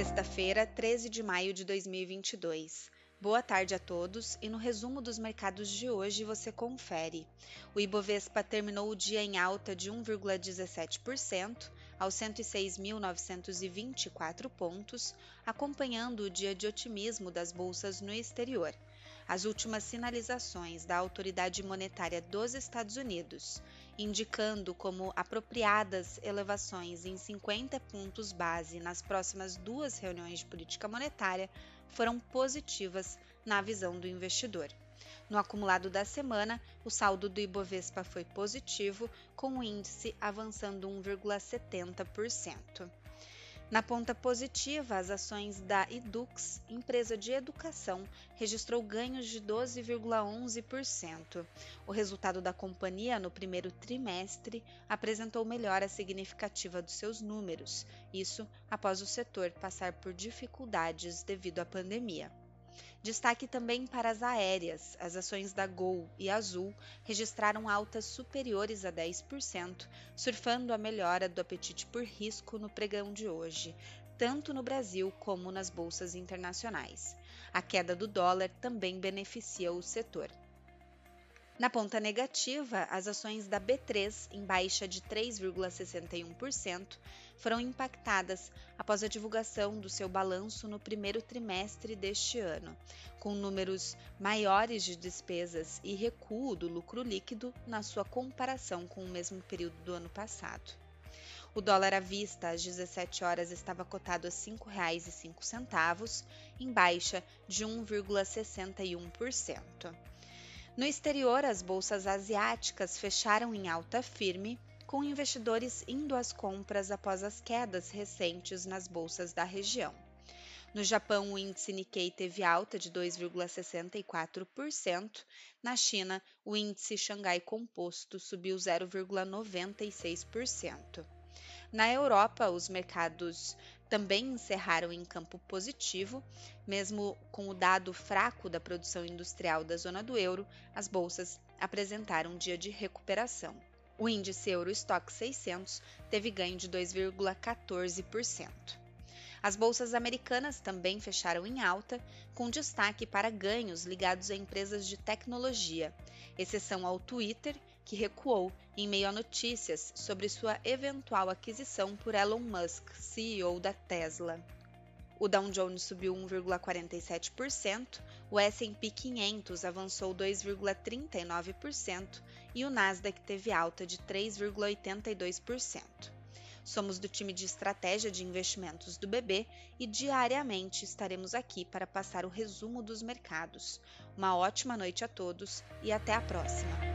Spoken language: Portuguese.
Sexta-feira, 13 de maio de 2022. Boa tarde a todos e no resumo dos mercados de hoje você confere. O Ibovespa terminou o dia em alta de 1,17% aos 106.924 pontos, acompanhando o dia de otimismo das bolsas no exterior. As últimas sinalizações da autoridade monetária dos Estados Unidos, indicando como apropriadas elevações em 50 pontos base nas próximas duas reuniões de política monetária, foram positivas na visão do investidor. No acumulado da semana, o saldo do Ibovespa foi positivo, com o índice avançando 1,70%. Na ponta positiva, as ações da Edux, empresa de educação, registrou ganhos de 12,11%. O resultado da companhia no primeiro trimestre apresentou melhora significativa dos seus números, isso após o setor passar por dificuldades devido à pandemia. Destaque também para as aéreas. As ações da Gol e Azul registraram altas superiores a 10%, surfando a melhora do apetite por risco no pregão de hoje, tanto no Brasil como nas bolsas internacionais. A queda do dólar também beneficia o setor. Na ponta negativa, as ações da B3, em baixa de 3,61%, foram impactadas após a divulgação do seu balanço no primeiro trimestre deste ano, com números maiores de despesas e recuo do lucro líquido na sua comparação com o mesmo período do ano passado. O dólar à vista às 17 horas estava cotado a R$ 5,05, em baixa de 1,61%. No exterior, as bolsas asiáticas fecharam em alta firme, com investidores indo às compras após as quedas recentes nas bolsas da região. No Japão, o índice Nikkei teve alta de 2,64%. Na China, o índice Xangai Composto subiu 0,96%. Na Europa, os mercados também encerraram em campo positivo, mesmo com o dado fraco da produção industrial da zona do euro, as bolsas apresentaram um dia de recuperação. O índice Eurostock 600 teve ganho de 2,14%. As bolsas americanas também fecharam em alta, com destaque para ganhos ligados a empresas de tecnologia, exceção ao Twitter, que recuou em meio a notícias sobre sua eventual aquisição por Elon Musk, CEO da Tesla. O Dow Jones subiu 1,47%, o S&P 500 avançou 2,39% e o Nasdaq teve alta de 3,82%. Somos do time de estratégia de investimentos do BB e diariamente estaremos aqui para passar o resumo dos mercados. Uma ótima noite a todos e até a próxima!